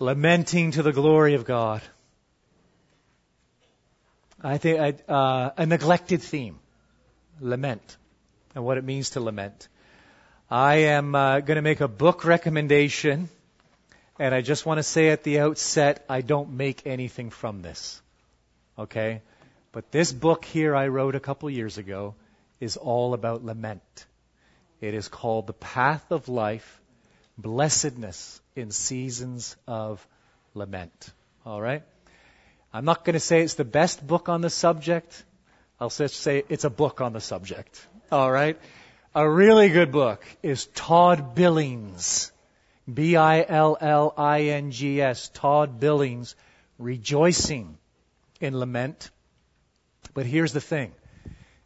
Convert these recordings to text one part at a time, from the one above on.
lamenting to the glory of God. I think uh, a neglected theme, lament, and what it means to lament. I am uh, going to make a book recommendation, and I just want to say at the outset, I don't make anything from this. Okay? But this book here I wrote a couple years ago is all about lament. It is called The Path of Life, Blessedness in Seasons of Lament. All right? I'm not going to say it's the best book on the subject. I'll just say it's a book on the subject. All right? A really good book is Todd Billings. B-I-L-L-I-N-G-S. Todd Billings. Rejoicing in Lament. But here's the thing.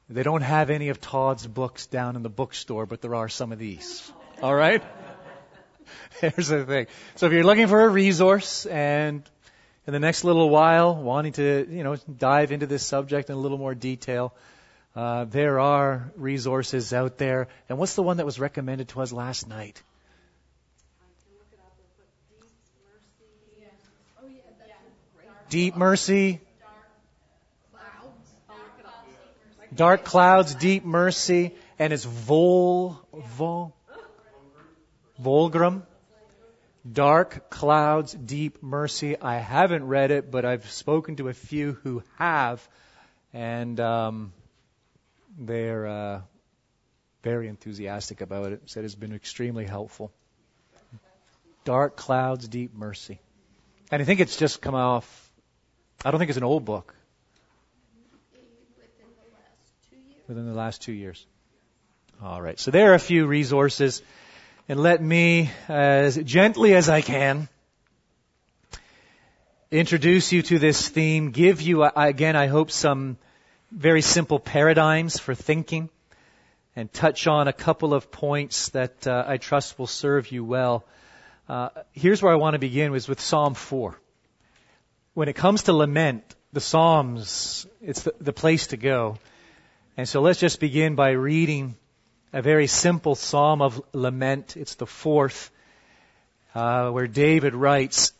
They don't have any of Todd's books down in the bookstore, but there are some of these. All right? Here's the thing. So if you're looking for a resource and in the next little while wanting to, you know, dive into this subject in a little more detail, uh, there are resources out there. And what's the one that was recommended to us last night? Deep mercy. Dark clouds, deep mercy, and it's Vol. vol, vol, Volgrum. Dark Clouds, Deep Mercy. I haven't read it, but I've spoken to a few who have, and um, they're uh, very enthusiastic about it. Said it's been extremely helpful. Dark Clouds, Deep Mercy. And I think it's just come off, I don't think it's an old book. Within the last two years. All right. So there are a few resources and let me, as gently as I can, introduce you to this theme, give you, uh, again, I hope, some very simple paradigms for thinking, and touch on a couple of points that uh, I trust will serve you well. Uh, here's where I want to begin was with Psalm 4. When it comes to lament, the Psalms, it's the, the place to go. And so let's just begin by reading a very simple psalm of lament. It's the fourth, uh, where David writes,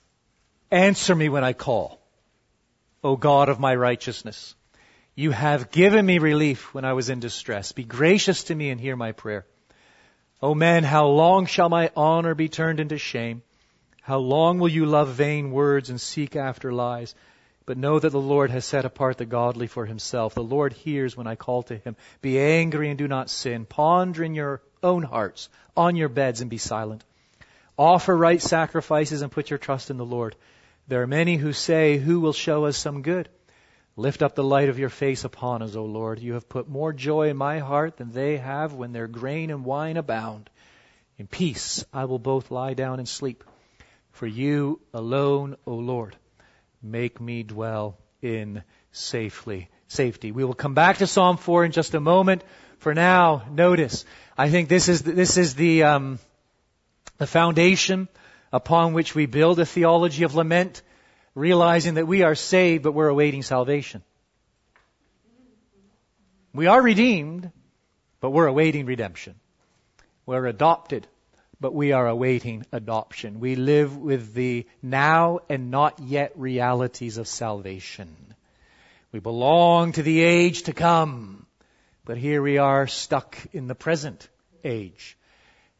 Answer me when I call, O God of my righteousness. You have given me relief when I was in distress. Be gracious to me and hear my prayer. O man, how long shall my honor be turned into shame? How long will you love vain words and seek after lies? But know that the Lord has set apart the godly for himself. The Lord hears when I call to him. Be angry and do not sin. Ponder in your own hearts on your beds and be silent. Offer right sacrifices and put your trust in the Lord. There are many who say, Who will show us some good? Lift up the light of your face upon us, O Lord. You have put more joy in my heart than they have when their grain and wine abound. In peace I will both lie down and sleep. For you alone, O Lord make me dwell in safely safety. We will come back to Psalm 4 in just a moment. For now, notice, I think this is this is the um, the foundation upon which we build a theology of lament, realizing that we are saved, but we're awaiting salvation. We are redeemed, but we're awaiting redemption. We're adopted, but we are awaiting adoption. We live with the now and not yet realities of salvation. We belong to the age to come, but here we are stuck in the present age.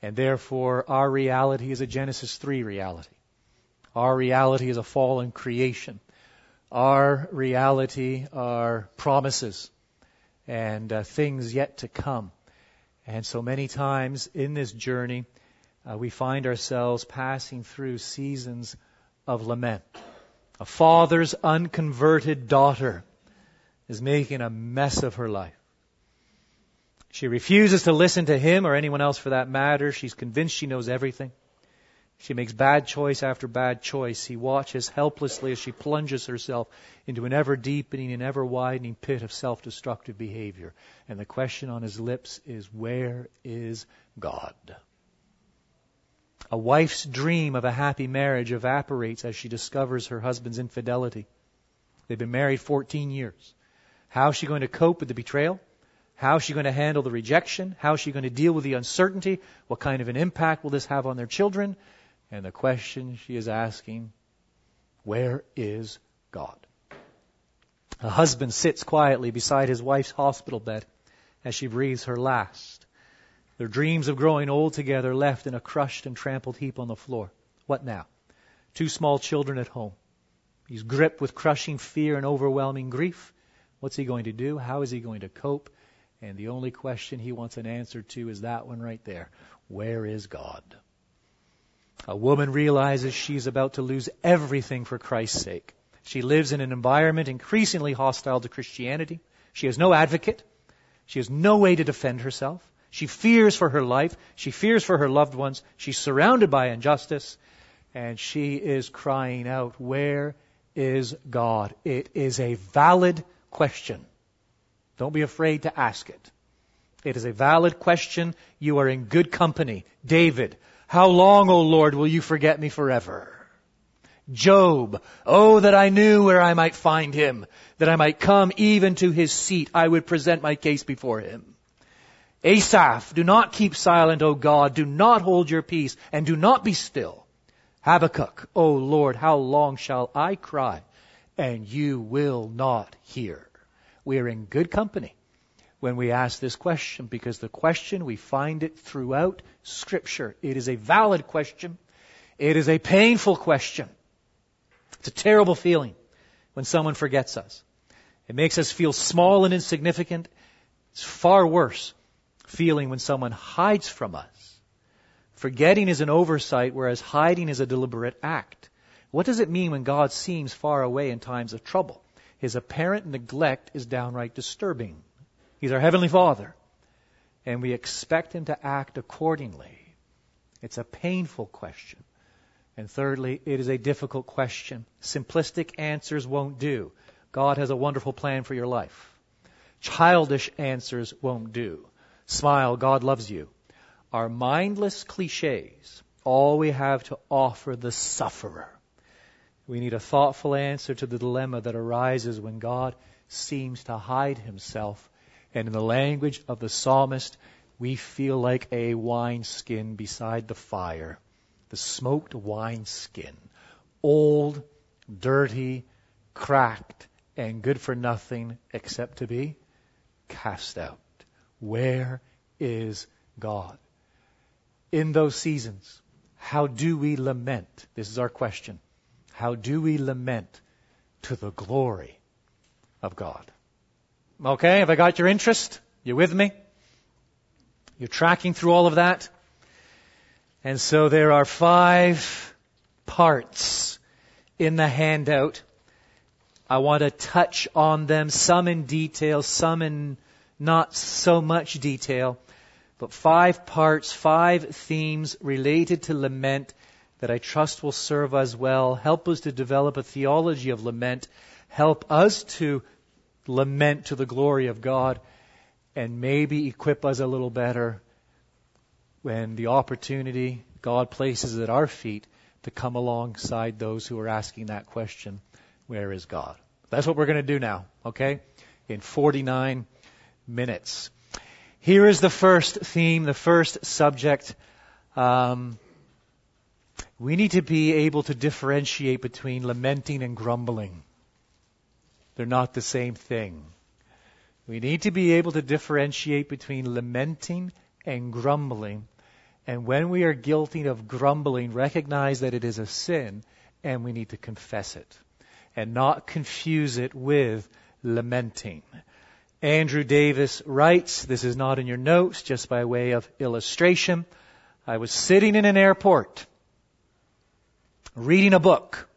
And therefore, our reality is a Genesis 3 reality. Our reality is a fallen creation. Our reality are promises and uh, things yet to come. And so many times in this journey, uh, we find ourselves passing through seasons of lament. A father's unconverted daughter is making a mess of her life. She refuses to listen to him or anyone else for that matter. She's convinced she knows everything. She makes bad choice after bad choice. He watches helplessly as she plunges herself into an ever deepening and ever widening pit of self destructive behavior. And the question on his lips is, Where is God? A wife's dream of a happy marriage evaporates as she discovers her husband's infidelity. They've been married 14 years. How is she going to cope with the betrayal? How is she going to handle the rejection? How is she going to deal with the uncertainty? What kind of an impact will this have on their children? And the question she is asking Where is God? A husband sits quietly beside his wife's hospital bed as she breathes her last. Their dreams of growing old together left in a crushed and trampled heap on the floor. What now? Two small children at home. He's gripped with crushing fear and overwhelming grief. What's he going to do? How is he going to cope? And the only question he wants an answer to is that one right there. Where is God? A woman realizes she's about to lose everything for Christ's sake. She lives in an environment increasingly hostile to Christianity. She has no advocate. She has no way to defend herself. She fears for her life. She fears for her loved ones. She's surrounded by injustice. And she is crying out, Where is God? It is a valid question. Don't be afraid to ask it. It is a valid question. You are in good company. David, how long, O Lord, will you forget me forever? Job, oh that I knew where I might find him, that I might come even to his seat, I would present my case before him. Asaph, do not keep silent, O God, do not hold your peace, and do not be still. Habakkuk, O Lord, how long shall I cry, and you will not hear? We are in good company when we ask this question because the question, we find it throughout Scripture. It is a valid question. It is a painful question. It's a terrible feeling when someone forgets us. It makes us feel small and insignificant. It's far worse feeling when someone hides from us. Forgetting is an oversight, whereas hiding is a deliberate act. What does it mean when God seems far away in times of trouble? His apparent neglect is downright disturbing. He's our Heavenly Father, and we expect Him to act accordingly. It's a painful question. And thirdly, it is a difficult question. Simplistic answers won't do. God has a wonderful plan for your life. Childish answers won't do. Smile, God loves you. Are mindless cliches all we have to offer the sufferer? We need a thoughtful answer to the dilemma that arises when God seems to hide himself. And in the language of the psalmist, we feel like a wineskin beside the fire the smoked wineskin, old, dirty, cracked, and good for nothing except to be cast out. Where is God? In those seasons, how do we lament? This is our question. How do we lament to the glory of God? Okay, have I got your interest? You with me? You're tracking through all of that? And so there are five parts in the handout. I want to touch on them, some in detail, some in not so much detail, but five parts, five themes related to lament that I trust will serve us well, help us to develop a theology of lament, help us to lament to the glory of God, and maybe equip us a little better when the opportunity God places at our feet to come alongside those who are asking that question, where is God? That's what we're going to do now, okay? In 49 minutes. Here is the first theme, the first subject. Um, we need to be able to differentiate between lamenting and grumbling. They're not the same thing. We need to be able to differentiate between lamenting and grumbling and when we are guilty of grumbling, recognize that it is a sin and we need to confess it and not confuse it with lamenting. Andrew Davis writes, this is not in your notes, just by way of illustration. I was sitting in an airport reading a book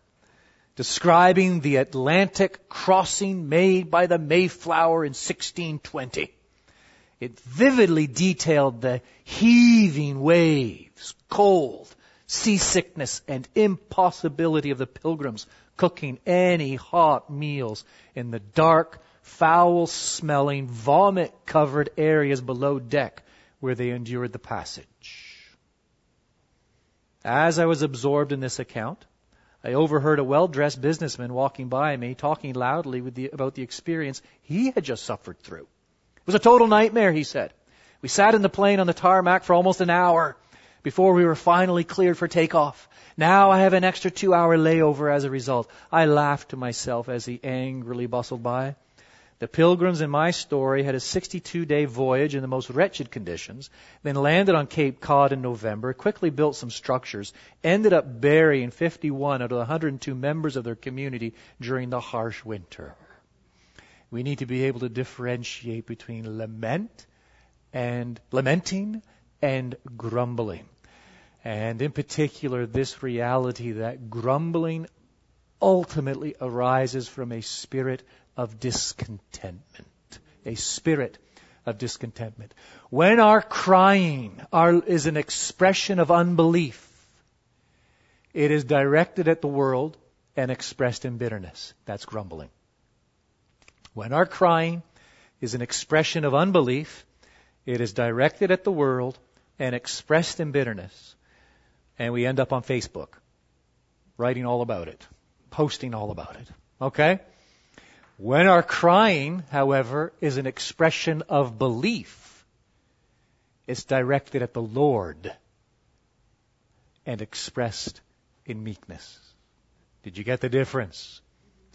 describing the Atlantic crossing made by the Mayflower in 1620. It vividly detailed the heaving waves, cold, seasickness, and impossibility of the pilgrims cooking any hot meals in the dark, foul smelling, vomit covered areas below deck where they endured the passage. As I was absorbed in this account, I overheard a well dressed businessman walking by me talking loudly the, about the experience he had just suffered through. It was a total nightmare, he said. We sat in the plane on the tarmac for almost an hour before we were finally cleared for takeoff. Now I have an extra two hour layover as a result. I laughed to myself as he angrily bustled by. The pilgrims in my story had a 62 day voyage in the most wretched conditions, then landed on Cape Cod in November, quickly built some structures, ended up burying 51 out of 102 members of their community during the harsh winter. We need to be able to differentiate between lament and lamenting and grumbling. And in particular, this reality that grumbling ultimately arises from a spirit of discontentment. A spirit of discontentment. When our crying is an expression of unbelief, it is directed at the world and expressed in bitterness. That's grumbling. When our crying is an expression of unbelief, it is directed at the world and expressed in bitterness. And we end up on Facebook, writing all about it, posting all about it. Okay? When our crying, however, is an expression of belief, it's directed at the Lord and expressed in meekness. Did you get the difference?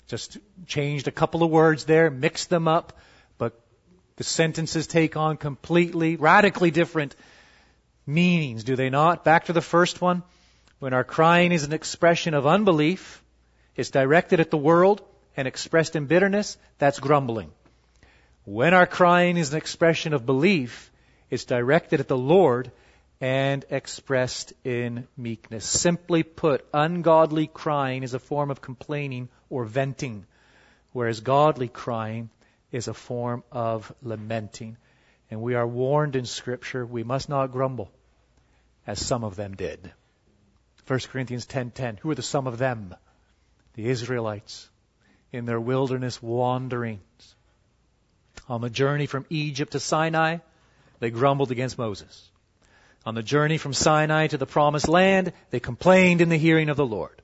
Just changed a couple of words there, mixed them up, but the sentences take on completely, radically different meanings, do they not? Back to the first one. When our crying is an expression of unbelief, it's directed at the world and expressed in bitterness, that's grumbling. When our crying is an expression of belief, it's directed at the Lord and expressed in meekness. Simply put, ungodly crying is a form of complaining or venting, whereas godly crying is a form of lamenting. And we are warned in Scripture we must not grumble, as some of them did. 1 Corinthians 10:10. Who are the some of them? The Israelites in their wilderness wanderings. On the journey from Egypt to Sinai, they grumbled against Moses. On the journey from Sinai to the promised land, they complained in the hearing of the Lord.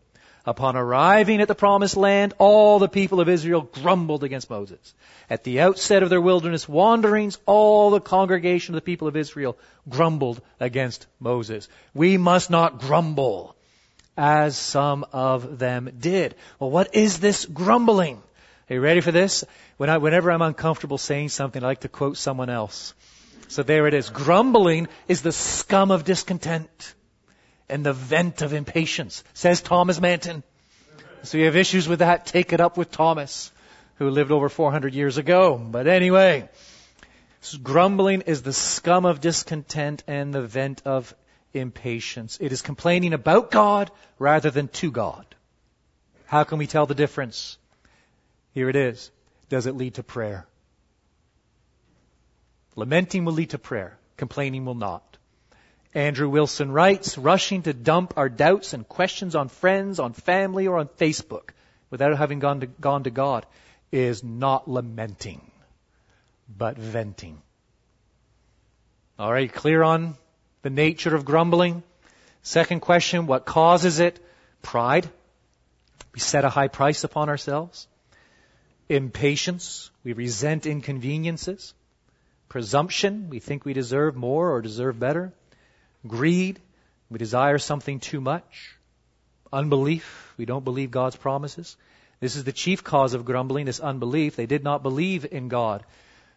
Upon arriving at the promised land, all the people of Israel grumbled against Moses. At the outset of their wilderness wanderings, all the congregation of the people of Israel grumbled against Moses. We must not grumble as some of them did. Well, what is this grumbling? Are you ready for this? When I, whenever I'm uncomfortable saying something, I like to quote someone else. So there it is. Grumbling is the scum of discontent and the vent of impatience, says Thomas Manton. So you have issues with that, take it up with Thomas, who lived over 400 years ago. But anyway, grumbling is the scum of discontent and the vent of impatience. It is complaining about God rather than to God. How can we tell the difference? Here it is. Does it lead to prayer? Lamenting will lead to prayer. Complaining will not. Andrew Wilson writes, rushing to dump our doubts and questions on friends, on family, or on Facebook without having gone to, gone to God is not lamenting, but venting. All right, clear on the nature of grumbling? Second question, what causes it? Pride. We set a high price upon ourselves. Impatience. We resent inconveniences. Presumption, we think we deserve more or deserve better. Greed, we desire something too much. Unbelief, we don't believe God's promises. This is the chief cause of grumbling, this unbelief. They did not believe in God.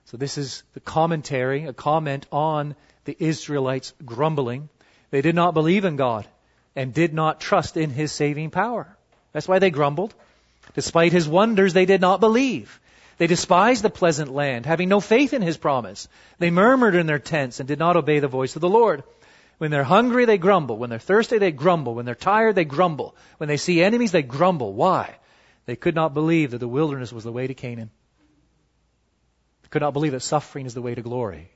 So this is the commentary, a comment on the Israelites grumbling. They did not believe in God and did not trust in His saving power. That's why they grumbled. Despite His wonders, they did not believe. They despised the pleasant land, having no faith in his promise. They murmured in their tents and did not obey the voice of the Lord. When they're hungry, they grumble. When they're thirsty, they grumble. When they're tired, they grumble. When they see enemies, they grumble. Why? They could not believe that the wilderness was the way to Canaan. They could not believe that suffering is the way to glory.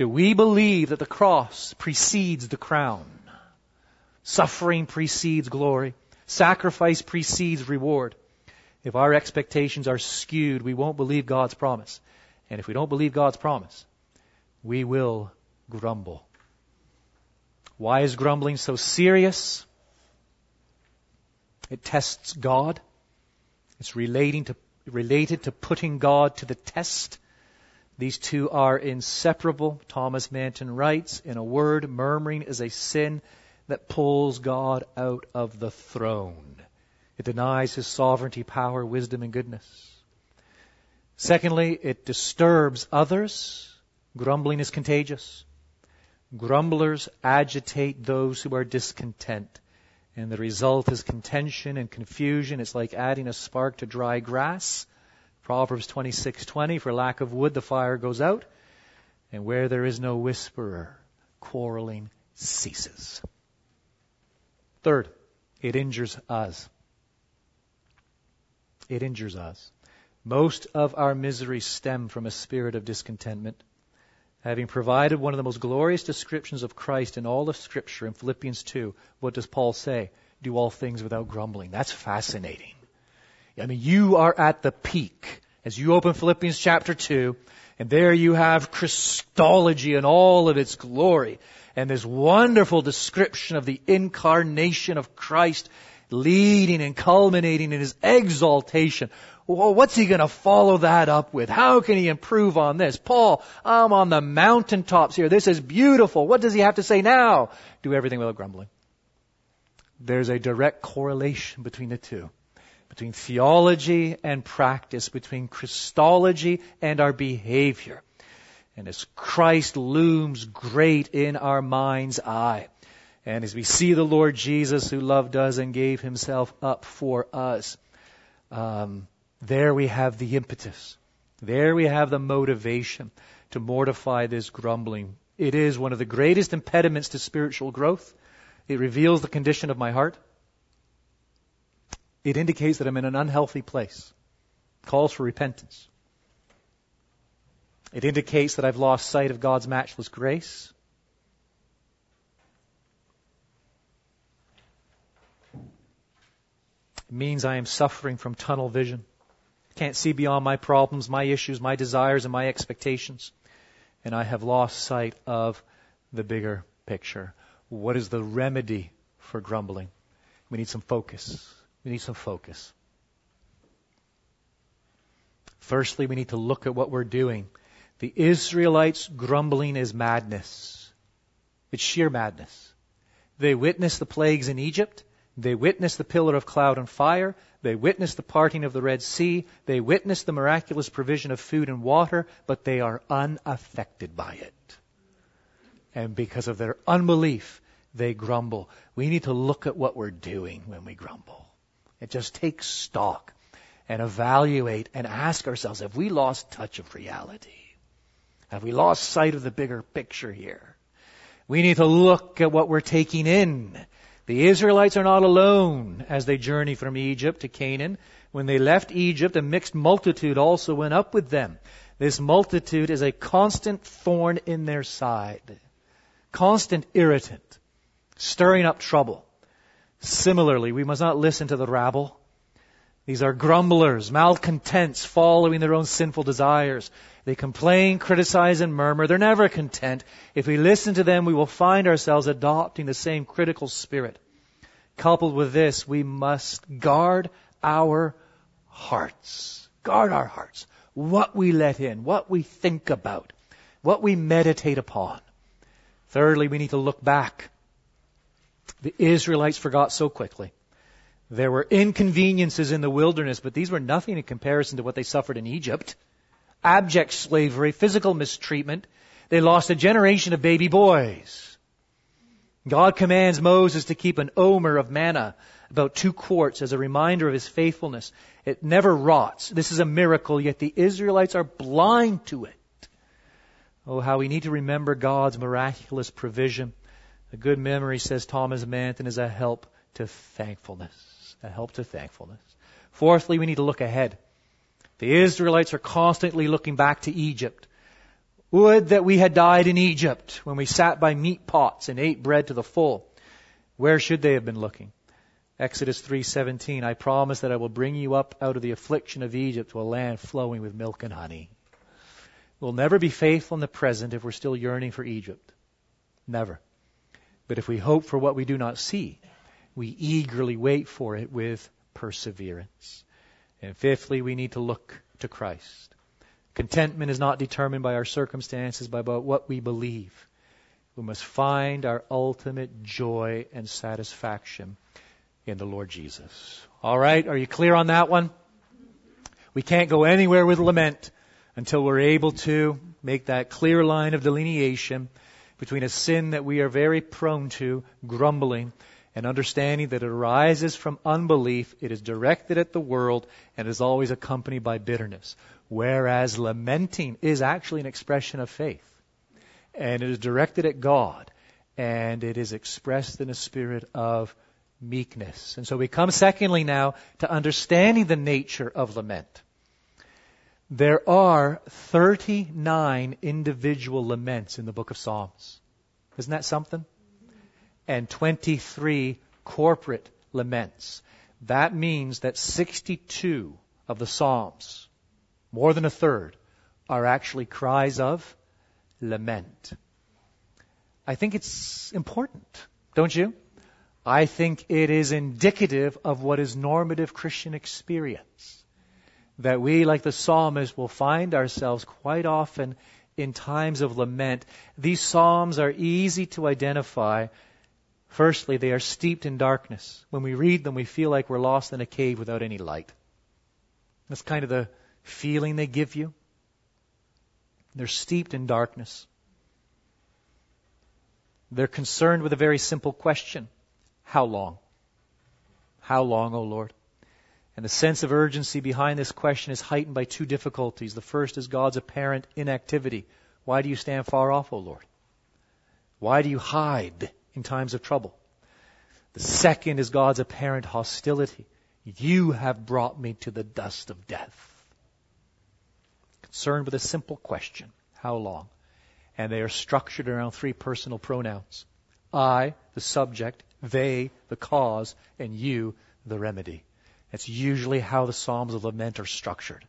Do we believe that the cross precedes the crown? Suffering precedes glory. Sacrifice precedes reward. If our expectations are skewed, we won't believe God's promise. And if we don't believe God's promise, we will grumble. Why is grumbling so serious? It tests God. It's relating to, related to putting God to the test. These two are inseparable. Thomas Manton writes, in a word, murmuring is a sin that pulls God out of the throne. It denies his sovereignty, power, wisdom, and goodness. Secondly, it disturbs others. Grumbling is contagious. Grumblers agitate those who are discontent. And the result is contention and confusion. It's like adding a spark to dry grass. Proverbs 26:20 for lack of wood the fire goes out and where there is no whisperer quarreling ceases. Third, it injures us. It injures us. Most of our miseries stem from a spirit of discontentment. Having provided one of the most glorious descriptions of Christ in all of Scripture in Philippians 2, what does Paul say? Do all things without grumbling. That's fascinating. I mean, you are at the peak as you open Philippians chapter 2, and there you have Christology in all of its glory, and this wonderful description of the incarnation of Christ leading and culminating in his exaltation. Well, what's he going to follow that up with? How can he improve on this? Paul, I'm on the mountaintops here. This is beautiful. What does he have to say now? Do everything without grumbling. There's a direct correlation between the two between theology and practice, between Christology and our behavior. And as Christ looms great in our mind's eye, and as we see the Lord Jesus who loved us and gave himself up for us, um, there we have the impetus. There we have the motivation to mortify this grumbling. It is one of the greatest impediments to spiritual growth. It reveals the condition of my heart. It indicates that I'm in an unhealthy place. Calls for repentance. It indicates that I've lost sight of God's matchless grace. It means I am suffering from tunnel vision. Can't see beyond my problems, my issues, my desires, and my expectations. And I have lost sight of the bigger picture. What is the remedy for grumbling? We need some focus. We need some focus. Firstly, we need to look at what we're doing. The Israelites grumbling is madness. It's sheer madness. They witnessed the plagues in Egypt. They witnessed the pillar of cloud and fire. They witnessed the parting of the Red Sea. They witnessed the miraculous provision of food and water, but they are unaffected by it. And because of their unbelief, they grumble. We need to look at what we're doing when we grumble. It just takes stock and evaluate and ask ourselves, have we lost touch of reality? Have we lost sight of the bigger picture here? We need to look at what we're taking in. The Israelites are not alone as they journey from Egypt to Canaan. When they left Egypt, a mixed multitude also went up with them. This multitude is a constant thorn in their side, constant irritant, stirring up trouble. Similarly, we must not listen to the rabble. These are grumblers, malcontents, following their own sinful desires. They complain, criticize, and murmur. They're never content. If we listen to them, we will find ourselves adopting the same critical spirit. Coupled with this, we must guard our hearts. Guard our hearts. What we let in, what we think about, what we meditate upon. Thirdly, we need to look back the Israelites forgot so quickly. There were inconveniences in the wilderness, but these were nothing in comparison to what they suffered in Egypt. Abject slavery, physical mistreatment. They lost a generation of baby boys. God commands Moses to keep an omer of manna, about two quarts, as a reminder of his faithfulness. It never rots. This is a miracle, yet the Israelites are blind to it. Oh, how we need to remember God's miraculous provision. A good memory, says Thomas Manton, is a help to thankfulness. A help to thankfulness. Fourthly, we need to look ahead. The Israelites are constantly looking back to Egypt. Would that we had died in Egypt when we sat by meat pots and ate bread to the full. Where should they have been looking? Exodus 3:17 I promise that I will bring you up out of the affliction of Egypt to a land flowing with milk and honey. We'll never be faithful in the present if we're still yearning for Egypt. Never. But if we hope for what we do not see, we eagerly wait for it with perseverance. And fifthly, we need to look to Christ. Contentment is not determined by our circumstances, but by what we believe. We must find our ultimate joy and satisfaction in the Lord Jesus. All right, are you clear on that one? We can't go anywhere with lament until we're able to make that clear line of delineation between a sin that we are very prone to, grumbling, and understanding that it arises from unbelief, it is directed at the world, and is always accompanied by bitterness. Whereas lamenting is actually an expression of faith. And it is directed at God, and it is expressed in a spirit of meekness. And so we come secondly now to understanding the nature of lament. There are 39 individual laments in the book of Psalms. Isn't that something? And 23 corporate laments. That means that 62 of the Psalms, more than a third, are actually cries of lament. I think it's important, don't you? I think it is indicative of what is normative Christian experience that we, like the psalmist, will find ourselves quite often in times of lament. These psalms are easy to identify. Firstly, they are steeped in darkness. When we read them, we feel like we're lost in a cave without any light. That's kind of the feeling they give you. They're steeped in darkness. They're concerned with a very simple question How long? How long, O Lord? And the sense of urgency behind this question is heightened by two difficulties. The first is God's apparent inactivity. Why do you stand far off, O Lord? Why do you hide in times of trouble? The second is God's apparent hostility. You have brought me to the dust of death. Concerned with a simple question how long? And they are structured around three personal pronouns I, the subject, they, the cause, and you, the remedy. That's usually how the Psalms of Lament are structured.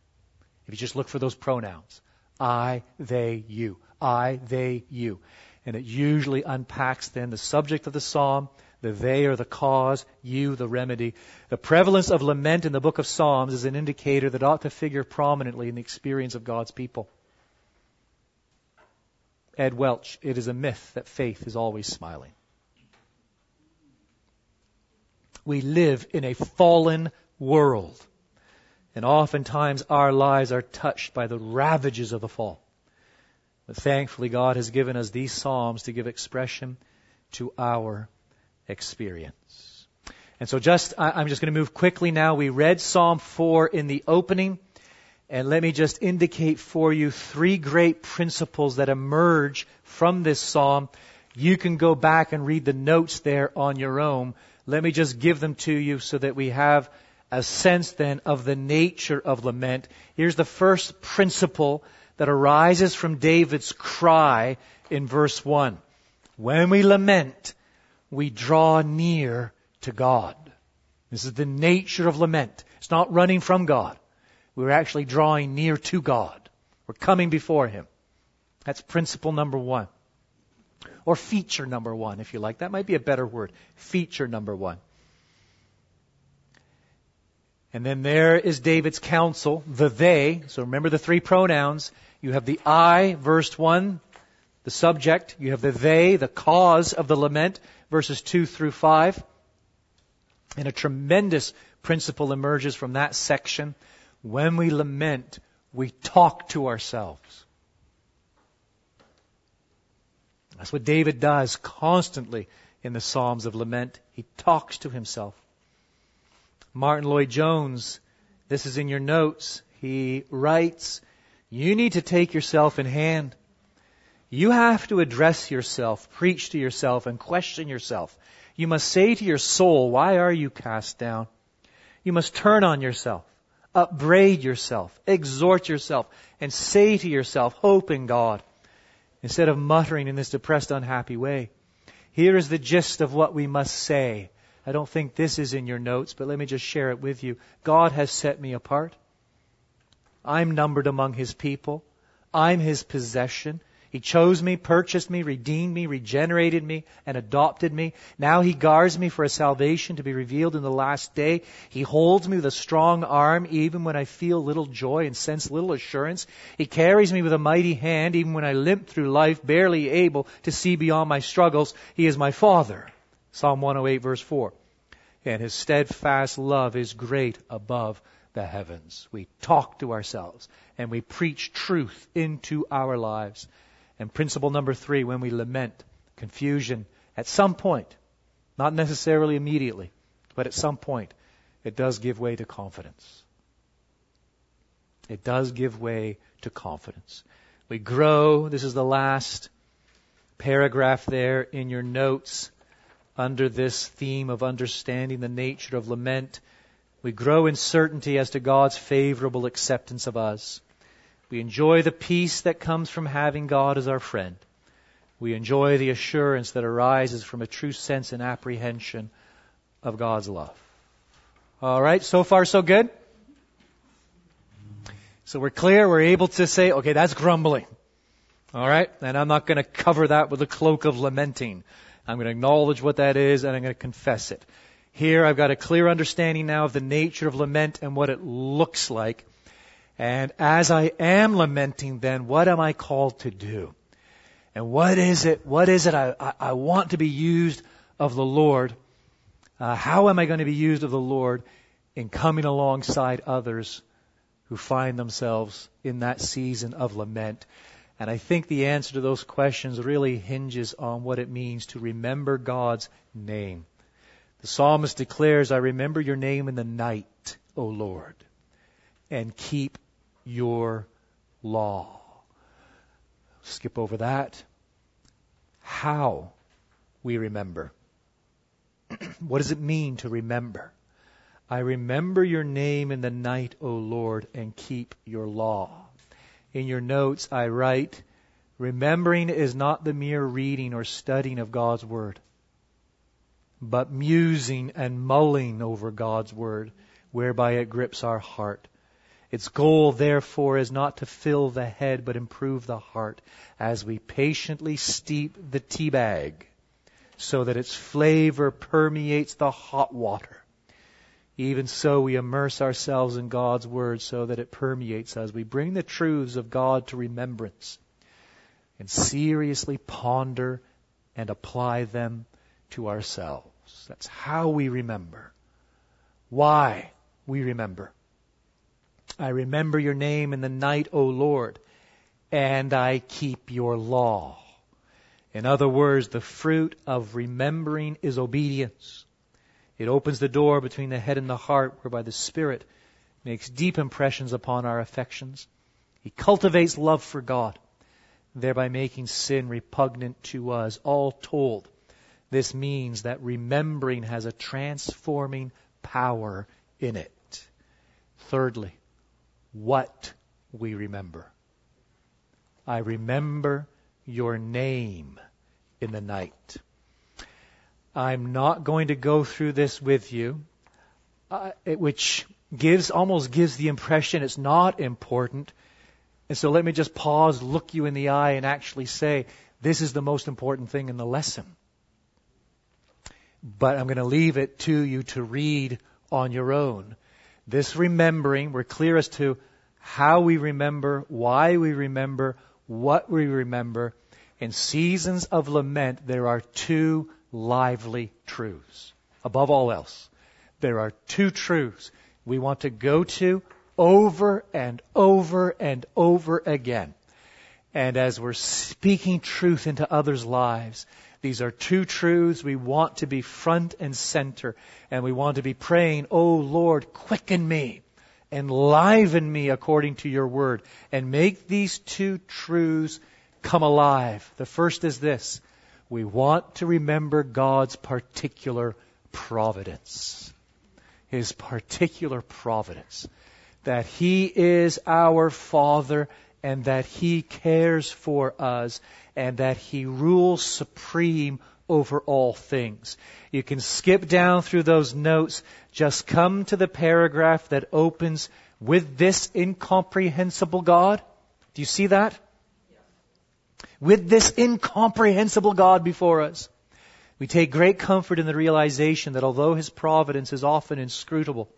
If you just look for those pronouns I, they, you. I, they, you. And it usually unpacks then the subject of the psalm, the they are the cause, you the remedy. The prevalence of lament in the book of Psalms is an indicator that ought to figure prominently in the experience of God's people. Ed Welch, it is a myth that faith is always smiling. We live in a fallen world. And oftentimes our lives are touched by the ravages of the fall. But thankfully, God has given us these Psalms to give expression to our experience. And so just, I'm just going to move quickly now. We read Psalm 4 in the opening. And let me just indicate for you three great principles that emerge from this psalm. You can go back and read the notes there on your own. Let me just give them to you so that we have a sense then of the nature of lament. Here's the first principle that arises from David's cry in verse 1. When we lament, we draw near to God. This is the nature of lament. It's not running from God. We're actually drawing near to God. We're coming before Him. That's principle number one. Or feature number one, if you like. That might be a better word. Feature number one. And then there is David's counsel, the they. So remember the three pronouns. You have the I, verse 1, the subject. You have the they, the cause of the lament, verses 2 through 5. And a tremendous principle emerges from that section. When we lament, we talk to ourselves. That's what David does constantly in the Psalms of Lament. He talks to himself. Martyn Lloyd-Jones, this is in your notes, he writes, you need to take yourself in hand. You have to address yourself, preach to yourself, and question yourself. You must say to your soul, why are you cast down? You must turn on yourself, upbraid yourself, exhort yourself, and say to yourself, hope in God, instead of muttering in this depressed, unhappy way. Here is the gist of what we must say I don't think this is in your notes, but let me just share it with you. God has set me apart. I'm numbered among His people. I'm His possession. He chose me, purchased me, redeemed me, regenerated me, and adopted me. Now He guards me for a salvation to be revealed in the last day. He holds me with a strong arm even when I feel little joy and sense little assurance. He carries me with a mighty hand even when I limp through life, barely able to see beyond my struggles. He is my Father. Psalm 108 verse 4. And His steadfast love is great above the heavens. We talk to ourselves and we preach truth into our lives. And principle number three, when we lament confusion, at some point, not necessarily immediately, but at some point, it does give way to confidence. It does give way to confidence. We grow. This is the last paragraph there in your notes under this theme of understanding the nature of lament. We grow in certainty as to God's favorable acceptance of us. We enjoy the peace that comes from having God as our friend. We enjoy the assurance that arises from a true sense and apprehension of God's love. All right, so far so good? So we're clear, we're able to say, okay, that's grumbling. All right, and I'm not going to cover that with a cloak of lamenting. I'm going to acknowledge what that is and I'm going to confess it. Here I've got a clear understanding now of the nature of lament and what it looks like. And as I am lamenting, then what am I called to do? And what is it? What is it I, I, I want to be used of the Lord? Uh, how am I going to be used of the Lord in coming alongside others who find themselves in that season of lament? And I think the answer to those questions really hinges on what it means to remember God's name. The psalmist declares, I remember your name in the night, O Lord and keep your law. Skip over that. How we remember. what does it mean to remember? I remember your name in the night, O Lord, and keep your law. In your notes, I write, remembering is not the mere reading or studying of God's Word, but musing and mulling over God's Word, whereby it grips our heart. Its goal, therefore, is not to fill the head, but improve the heart as we patiently steep the tea bag so that its flavor permeates the hot water. Even so, we immerse ourselves in God's Word so that it permeates us. We bring the truths of God to remembrance and seriously ponder and apply them to ourselves. That's how we remember. Why we remember. I remember your name in the night, O Lord, and I keep your law. In other words, the fruit of remembering is obedience. It opens the door between the head and the heart, whereby the Spirit makes deep impressions upon our affections. He cultivates love for God, thereby making sin repugnant to us. All told, this means that remembering has a transforming power in it. Thirdly, what we remember. I remember your name in the night. I'm not going to go through this with you, uh, which gives almost gives the impression it's not important. And so let me just pause, look you in the eye, and actually say, this is the most important thing in the lesson. But I'm going to leave it to you to read on your own. This remembering, we're clear as to how we remember, why we remember, what we remember. In seasons of lament, there are two lively truths. Above all else, there are two truths we want to go to over and over and over again. And as we're speaking truth into others' lives, these are two truths we want to be front and center. And we want to be praying, Oh Lord, quicken me, enliven me according to your word, and make these two truths come alive. The first is this. We want to remember God's particular providence. His particular providence. That He is our Father and that He cares for us and that He rules supreme over all things. You can skip down through those notes. Just come to the paragraph that opens with this incomprehensible God. Do you see that? With this incomprehensible God before us, we take great comfort in the realization that although His providence is often inscrutable,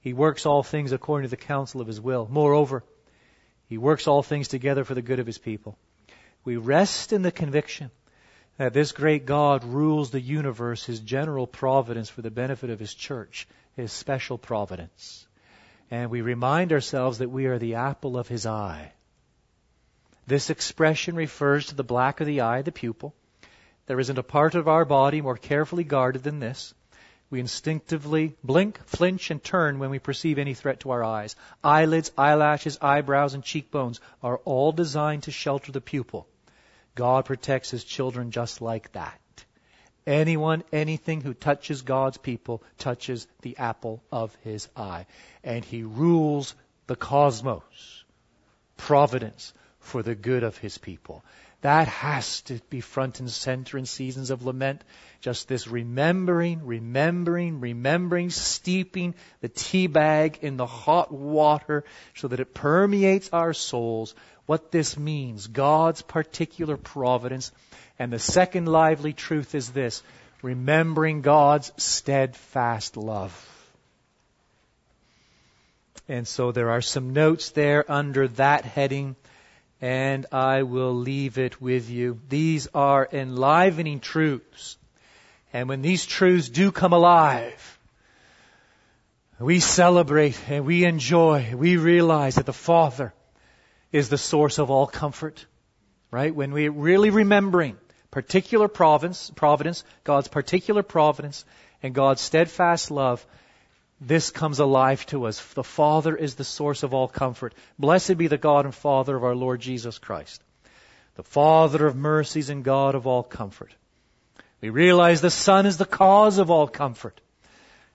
He works all things according to the counsel of His will. Moreover, He works all things together for the good of His people. We rest in the conviction that this great God rules the universe, His general providence for the benefit of His church, His special providence. And we remind ourselves that we are the apple of His eye. This expression refers to the black of the eye, the pupil. There isn't a part of our body more carefully guarded than this. We instinctively blink, flinch, and turn when we perceive any threat to our eyes. Eyelids, eyelashes, eyebrows, and cheekbones are all designed to shelter the pupil. God protects his children just like that. Anyone, anything who touches God's people touches the apple of his eye. And he rules the cosmos, providence, for the good of his people. That has to be front and center in seasons of lament. Just this remembering, remembering, remembering, steeping the tea bag in the hot water so that it permeates our souls. What this means, God's particular providence. And the second lively truth is this, remembering God's steadfast love. And so there are some notes there under that heading and I will leave it with you. These are enlivening truths. And when these truths do come alive, we celebrate and we enjoy, we realize that the Father is the source of all comfort. Right? When we're really remembering particular providence, providence, God's particular providence, and God's steadfast love, this comes alive to us. The Father is the source of all comfort. Blessed be the God and Father of our Lord Jesus Christ, the Father of mercies and God of all comfort. We realize the Son is the cause of all comfort.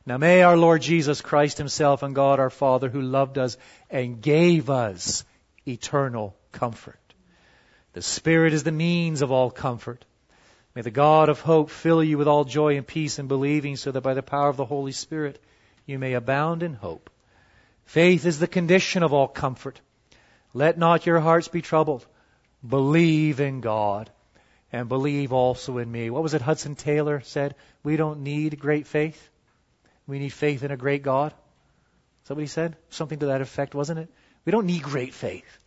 Now may our Lord Jesus Christ Himself and God our Father, who loved us and gave us eternal comfort. The Spirit is the means of all comfort. May the God of hope fill you with all joy and peace in believing, so that by the power of the Holy Spirit you may abound in hope. Faith is the condition of all comfort. Let not your hearts be troubled. Believe in God and believe also in me. What was it Hudson Taylor said? We don't need great faith. We need faith in a great God. Is that what he said? Something to that effect, wasn't it? We don't need great faith.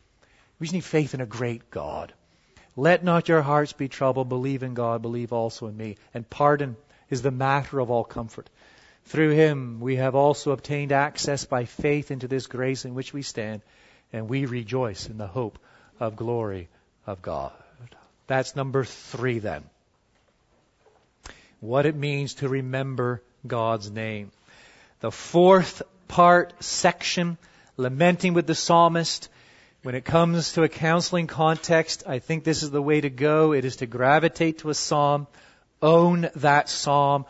We just need faith in a great God. Let not your hearts be troubled. Believe in God. Believe also in me. And pardon is the matter of all comfort. Through him we have also obtained access by faith into this grace in which we stand, and we rejoice in the hope of glory of God. That's number three then. What it means to remember God's name. The fourth part section, lamenting with the psalmist. When it comes to a counseling context, I think this is the way to go. It is to gravitate to a psalm, own that psalm,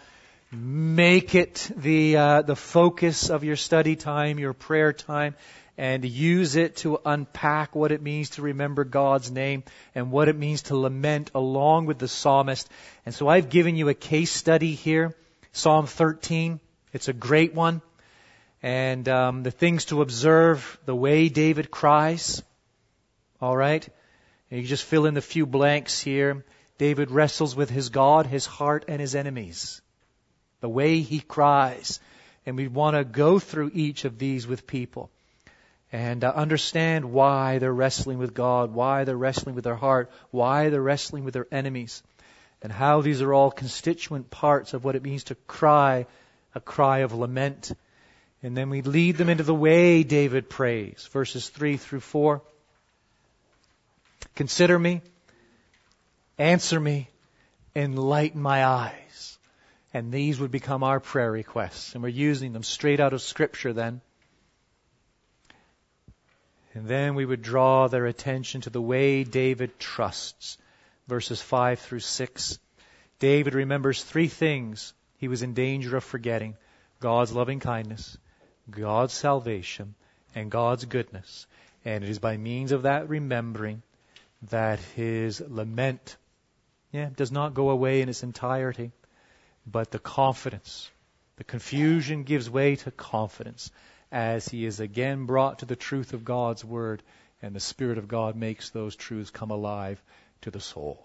Make it the, uh, the focus of your study time, your prayer time, and use it to unpack what it means to remember God's name and what it means to lament along with the psalmist. And so I've given you a case study here, Psalm 13. It's a great one. And um, the things to observe, the way David cries. All right? And you just fill in the few blanks here. David wrestles with his God, his heart, and his enemies the way he cries. And we want to go through each of these with people and uh, understand why they're wrestling with God, why they're wrestling with their heart, why they're wrestling with their enemies, and how these are all constituent parts of what it means to cry a cry of lament. And then we lead them into the way David prays, verses 3 through 4. Consider me, answer me, enlighten my eyes and these would become our prayer requests. And we're using them straight out of Scripture then. And then we would draw their attention to the way David trusts. Verses 5 through 6. David remembers three things he was in danger of forgetting God's loving kindness, God's salvation, and God's goodness. And it is by means of that remembering that his lament yeah, does not go away in its entirety but the confidence. The confusion gives way to confidence as he is again brought to the truth of God's Word, and the Spirit of God makes those truths come alive to the soul.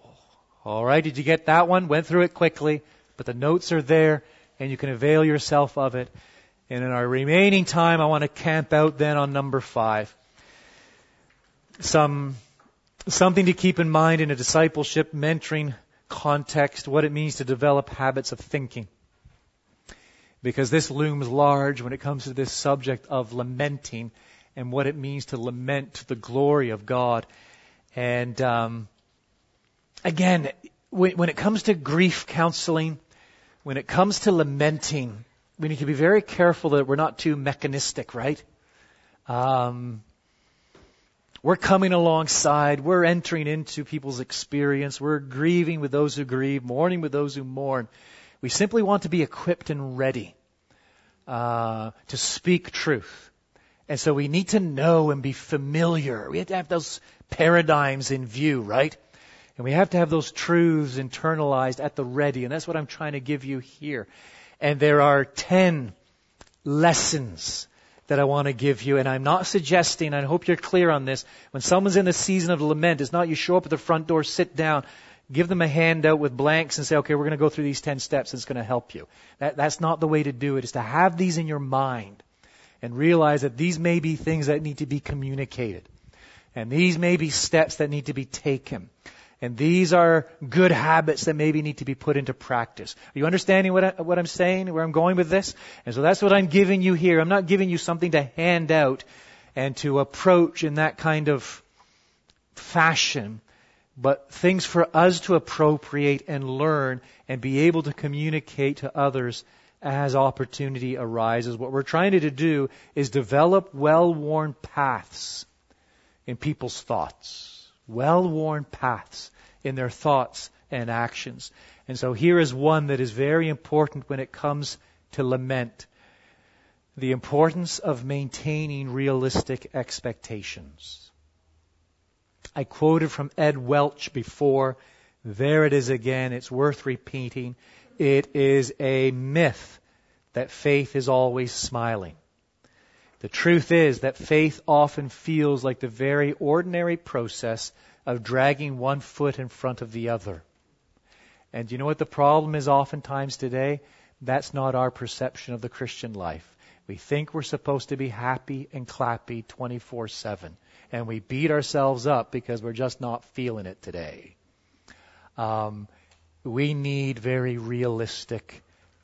All right, did you get that one? Went through it quickly, but the notes are there and you can avail yourself of it. And in our remaining time, I want to camp out then on number five. Some, something to keep in mind in a discipleship mentoring context, what it means to develop habits of thinking. Because this looms large when it comes to this subject of lamenting and what it means to lament the glory of God. And um, again, when, when it comes to grief counseling, when it comes to lamenting, we need to be very careful that we're not too mechanistic, right? Um, we're coming alongside. We're entering into people's experience. We're grieving with those who grieve, mourning with those who mourn. We simply want to be equipped and ready uh, to speak truth. And so we need to know and be familiar. We have to have those paradigms in view, right? And we have to have those truths internalized at the ready. And that's what I'm trying to give you here. And there are 10 lessons that I want to give you. And I'm not suggesting, I hope you're clear on this, when someone's in a season of lament, it's not you show up at the front door, sit down, give them a handout with blanks and say, okay, we're going to go through these 10 steps and it's going to help you. That, that's not the way to do it. It's to have these in your mind and realize that these may be things that need to be communicated. And these may be steps that need to be taken. And these are good habits that maybe need to be put into practice. Are you understanding what, I, what I'm saying, where I'm going with this? And so that's what I'm giving you here. I'm not giving you something to hand out and to approach in that kind of fashion, but things for us to appropriate and learn and be able to communicate to others as opportunity arises. What we're trying to do is develop well-worn paths in people's thoughts well worn paths in their thoughts and actions. And so here is one that is very important when it comes to lament the importance of maintaining realistic expectations. I quoted from Ed Welch before. There it is again. It's worth repeating. It is a myth that faith is always smiling. The truth is that faith often feels like the very ordinary process of dragging one foot in front of the other. And you know what the problem is oftentimes today? That's not our perception of the Christian life. We think we're supposed to be happy and clappy 24 7. And we beat ourselves up because we're just not feeling it today. Um, we need very realistic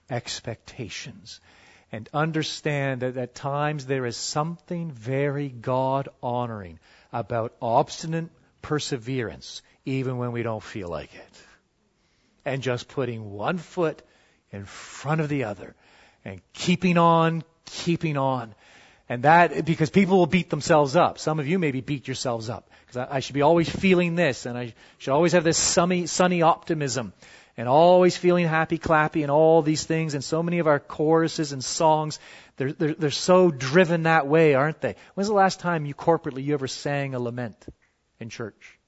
expectations and understand that at times there is something very God honoring about obstinate perseverance, even when we don't feel like it. And just putting one foot in front of the other and keeping on, keeping on. And that, because people will beat themselves up. Some of you maybe beat yourselves up. Because I, I should be always feeling this, and I should always have this sunny, sunny optimism and always feeling happy, clappy, and all these things. And so many of our choruses and songs, they're, they're, they're so driven that way, aren't they? When's the last time you corporately you ever sang a lament in church?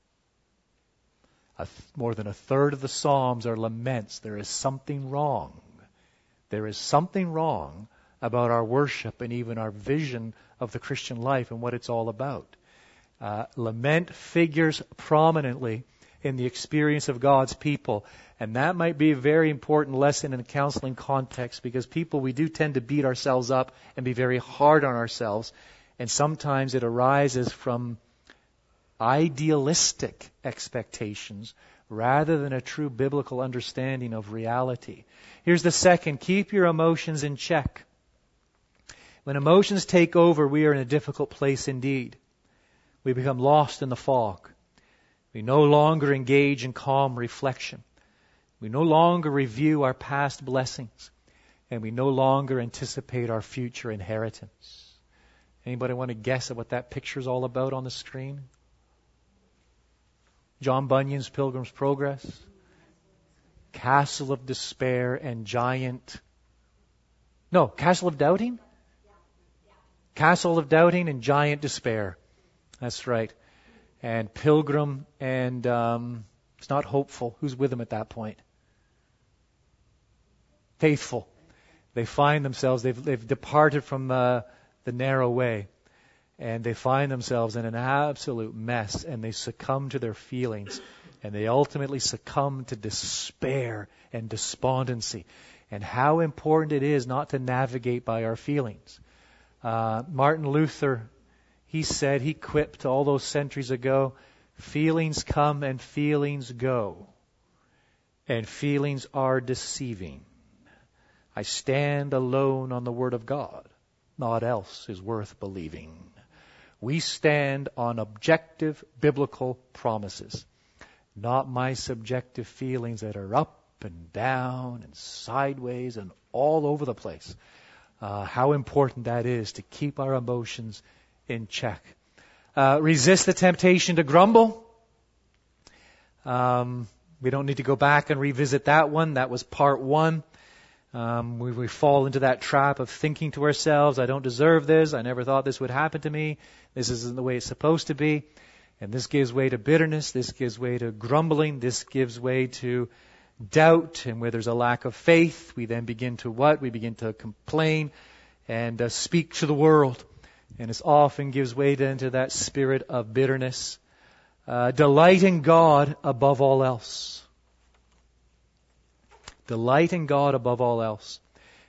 Th- more than a third of the Psalms are laments. There is something wrong. There is something wrong about our worship and even our vision of the Christian life and what it's all about. Uh, lament figures prominently in the experience of God's people. And that might be a very important lesson in a counseling context because people, we do tend to beat ourselves up and be very hard on ourselves. And sometimes it arises from idealistic expectations rather than a true biblical understanding of reality. Here's the second keep your emotions in check. When emotions take over, we are in a difficult place indeed. We become lost in the fog. We no longer engage in calm reflection. We no longer review our past blessings. And we no longer anticipate our future inheritance. Anybody want to guess at what that picture is all about on the screen? John Bunyan's Pilgrim's Progress? Castle of Despair and Giant. No, Castle of Doubting? Castle of Doubting and Giant Despair. That's right and Pilgrim, and um, it's not hopeful. Who's with him at that point? Faithful. They find themselves, they've, they've departed from uh, the narrow way, and they find themselves in an absolute mess, and they succumb to their feelings, and they ultimately succumb to despair and despondency. And how important it is not to navigate by our feelings. Uh, Martin Luther, he said, he quipped all those centuries ago, feelings come and feelings go, and feelings are deceiving. I stand alone on the Word of God. Naught else is worth believing. We stand on objective biblical promises, not my subjective feelings that are up and down and sideways and all over the place. Uh, how important that is to keep our emotions in check. Uh, resist the temptation to grumble. Um, we don't need to go back and revisit that one. That was part one. Um, we, we fall into that trap of thinking to ourselves, I don't deserve this. I never thought this would happen to me. This isn't the way it's supposed to be. And this gives way to bitterness. This gives way to grumbling. This gives way to doubt. And where there's a lack of faith, we then begin to what? We begin to complain and uh, speak to the world. And it often gives way then to that spirit of bitterness. Uh, delight in God above all else. Delight in God above all else.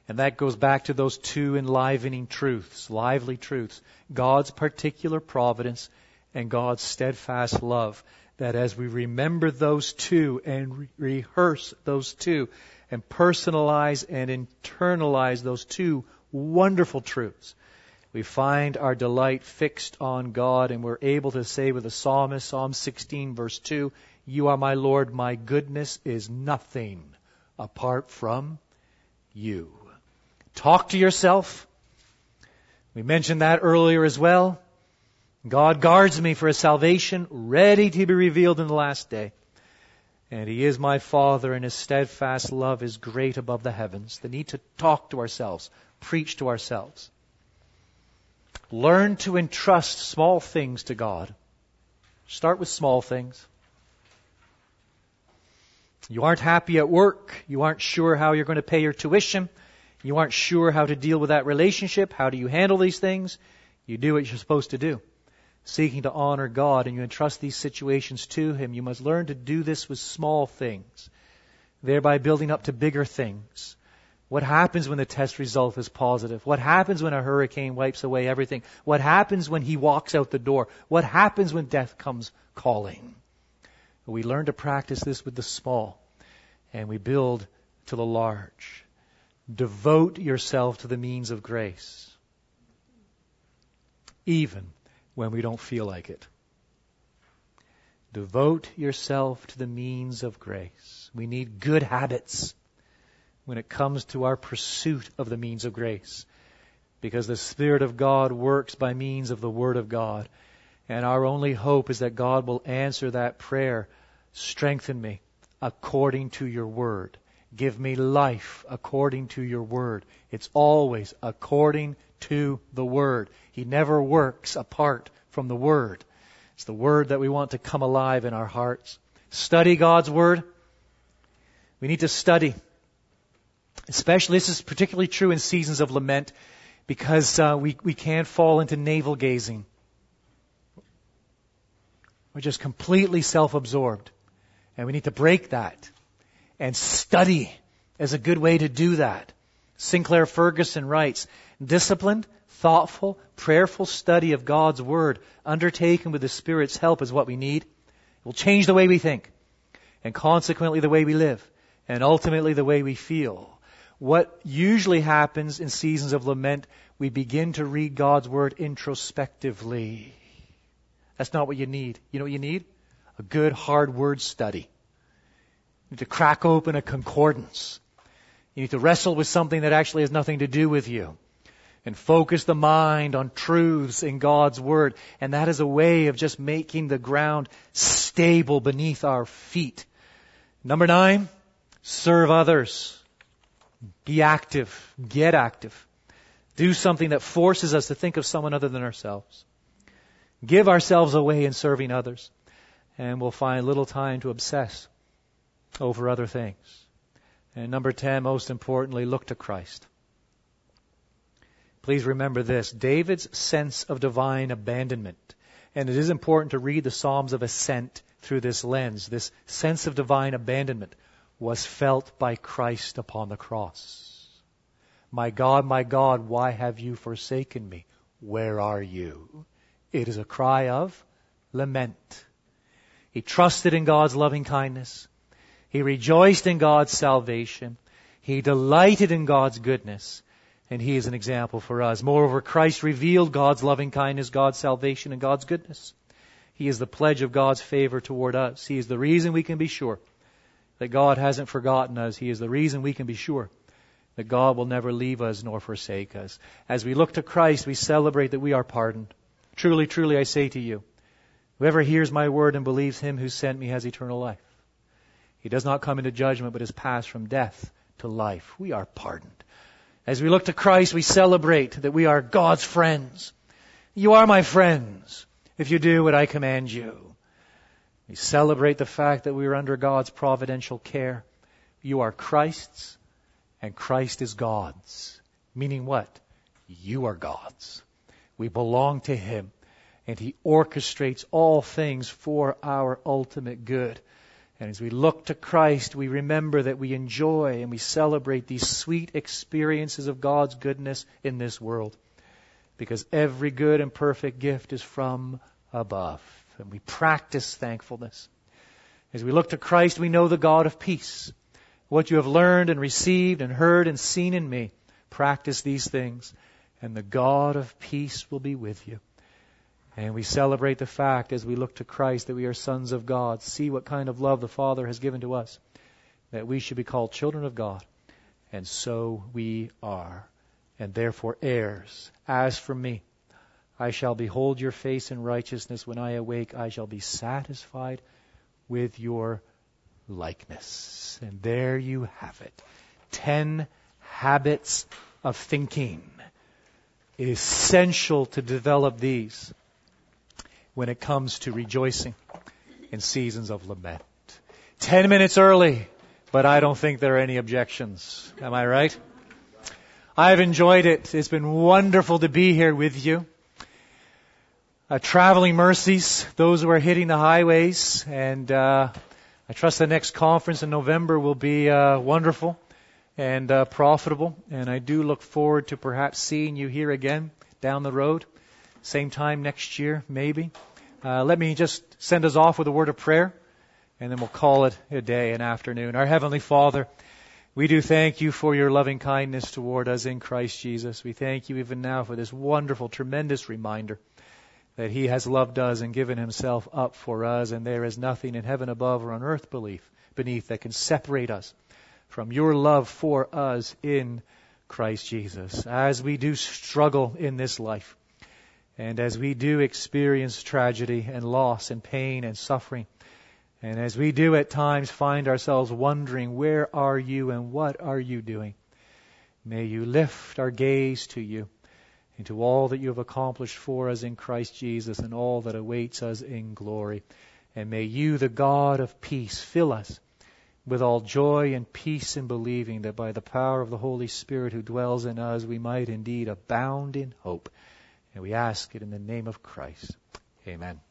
And that goes back to those two enlivening truths, lively truths. God's particular providence and God's steadfast love. That as we remember those two and re- rehearse those two and personalize and internalize those two wonderful truths, we find our delight fixed on God and we're able to say with the psalmist, Psalm 16 verse 2, You are my Lord, my goodness is nothing apart from you. Talk to yourself. We mentioned that earlier as well. God guards me for a salvation ready to be revealed in the last day. And He is my Father, and His steadfast love is great above the heavens. The need to talk to ourselves, preach to ourselves. Learn to entrust small things to God. Start with small things. You aren't happy at work. You aren't sure how you're going to pay your tuition. You aren't sure how to deal with that relationship. How do you handle these things? You do what you're supposed to do. Seeking to honor God and you entrust these situations to Him. You must learn to do this with small things, thereby building up to bigger things. What happens when the test result is positive? What happens when a hurricane wipes away everything? What happens when he walks out the door? What happens when death comes calling? We learn to practice this with the small, and we build to the large. Devote yourself to the means of grace, even when we don't feel like it. Devote yourself to the means of grace. We need good habits when it comes to our pursuit of the means of grace. Because the Spirit of God works by means of the Word of God. And our only hope is that God will answer that prayer. Strengthen me according to your word. Give me life according to your word. It's always according to the word. He never works apart from the word. It's the word that we want to come alive in our hearts. Study God's word. We need to study. Especially, this is particularly true in seasons of lament because uh, we, we can't fall into navel gazing. We're just completely self-absorbed. And we need to break that. And study is a good way to do that. Sinclair Ferguson writes, disciplined, thoughtful, prayerful study of God's Word, undertaken with the Spirit's help is what we need. It will change the way we think, and consequently the way we live, and ultimately the way we feel. What usually happens in seasons of lament, we begin to read God's Word introspectively. That's not what you need. You know what you need? A good hard word study. You need to crack open a concordance. You need to wrestle with something that actually has nothing to do with you. And focus the mind on truths in God's Word. And that is a way of just making the ground stable beneath our feet. Number nine, serve others. Be active. Get active. Do something that forces us to think of someone other than ourselves give ourselves away in serving others, and we'll find little time to obsess over other things. And number 10, most importantly, look to Christ. Please remember this David's sense of divine abandonment. And it is important to read the Psalms of Ascent through this lens. This sense of divine abandonment was felt by Christ upon the cross. My God, my God, why have you forsaken me? Where are you? It is a cry of lament. He trusted in God's loving kindness. He rejoiced in God's salvation. He delighted in God's goodness. And he is an example for us. Moreover, Christ revealed God's loving kindness, God's salvation, and God's goodness. He is the pledge of God's favor toward us. He is the reason we can be sure that God hasn't forgotten us. He is the reason we can be sure that God will never leave us nor forsake us. As we look to Christ, we celebrate that we are pardoned. Truly, truly, I say to you, whoever hears my word and believes him who sent me has eternal life. He does not come into judgment, but is passed from death to life. We are pardoned. As we look to Christ, we celebrate that we are God's friends. You are my friends if you do what I command you. We celebrate the fact that we are under God's providential care. You are Christ's and Christ is God's. Meaning what? You are God's. We belong to Him and He orchestrates all things for our ultimate good. And as we look to Christ, we remember that we enjoy and we celebrate these sweet experiences of God's goodness in this world. Because every good and perfect gift is from above. And we practice thankfulness. As we look to Christ, we know the God of peace. What you have learned and received and heard and seen in me, practice these things, and the God of peace will be with you. And we celebrate the fact as we look to Christ that we are sons of God. See what kind of love the Father has given to us, that we should be called children of God. And so we are, and therefore heirs. As for me, I shall behold your face in righteousness. When I awake, I shall be satisfied with your likeness. And there you have it. Ten habits of thinking. Essential to develop these when it comes to rejoicing in seasons of lament. Ten minutes early, but I don't think there are any objections. Am I right? I've enjoyed it. It's been wonderful to be here with you. Uh, traveling mercies, those who are hitting the highways, and uh, I trust the next conference in November will be uh, wonderful and uh, profitable. And I do look forward to perhaps seeing you here again down the road, same time next year, maybe. Uh, let me just send us off with a word of prayer, and then we'll call it a day, an afternoon. Our Heavenly Father, we do thank you for your loving kindness toward us in Christ Jesus. We thank you even now for this wonderful, tremendous reminder that He has loved us and given Himself up for us, and there is nothing in heaven above or on earth beneath, beneath that can separate us from your love for us in Christ Jesus. As we do struggle in this life, and as we do experience tragedy and loss and pain and suffering, and as we do at times find ourselves wondering, where are you and what are you doing? May you lift our gaze to you and to all that you have accomplished for us in Christ Jesus and all that awaits us in glory. And may you, the God of peace, fill us with all joy and peace in believing that by the power of the Holy Spirit who dwells in us, we might indeed abound in hope. And we ask it in the name of Christ. Amen.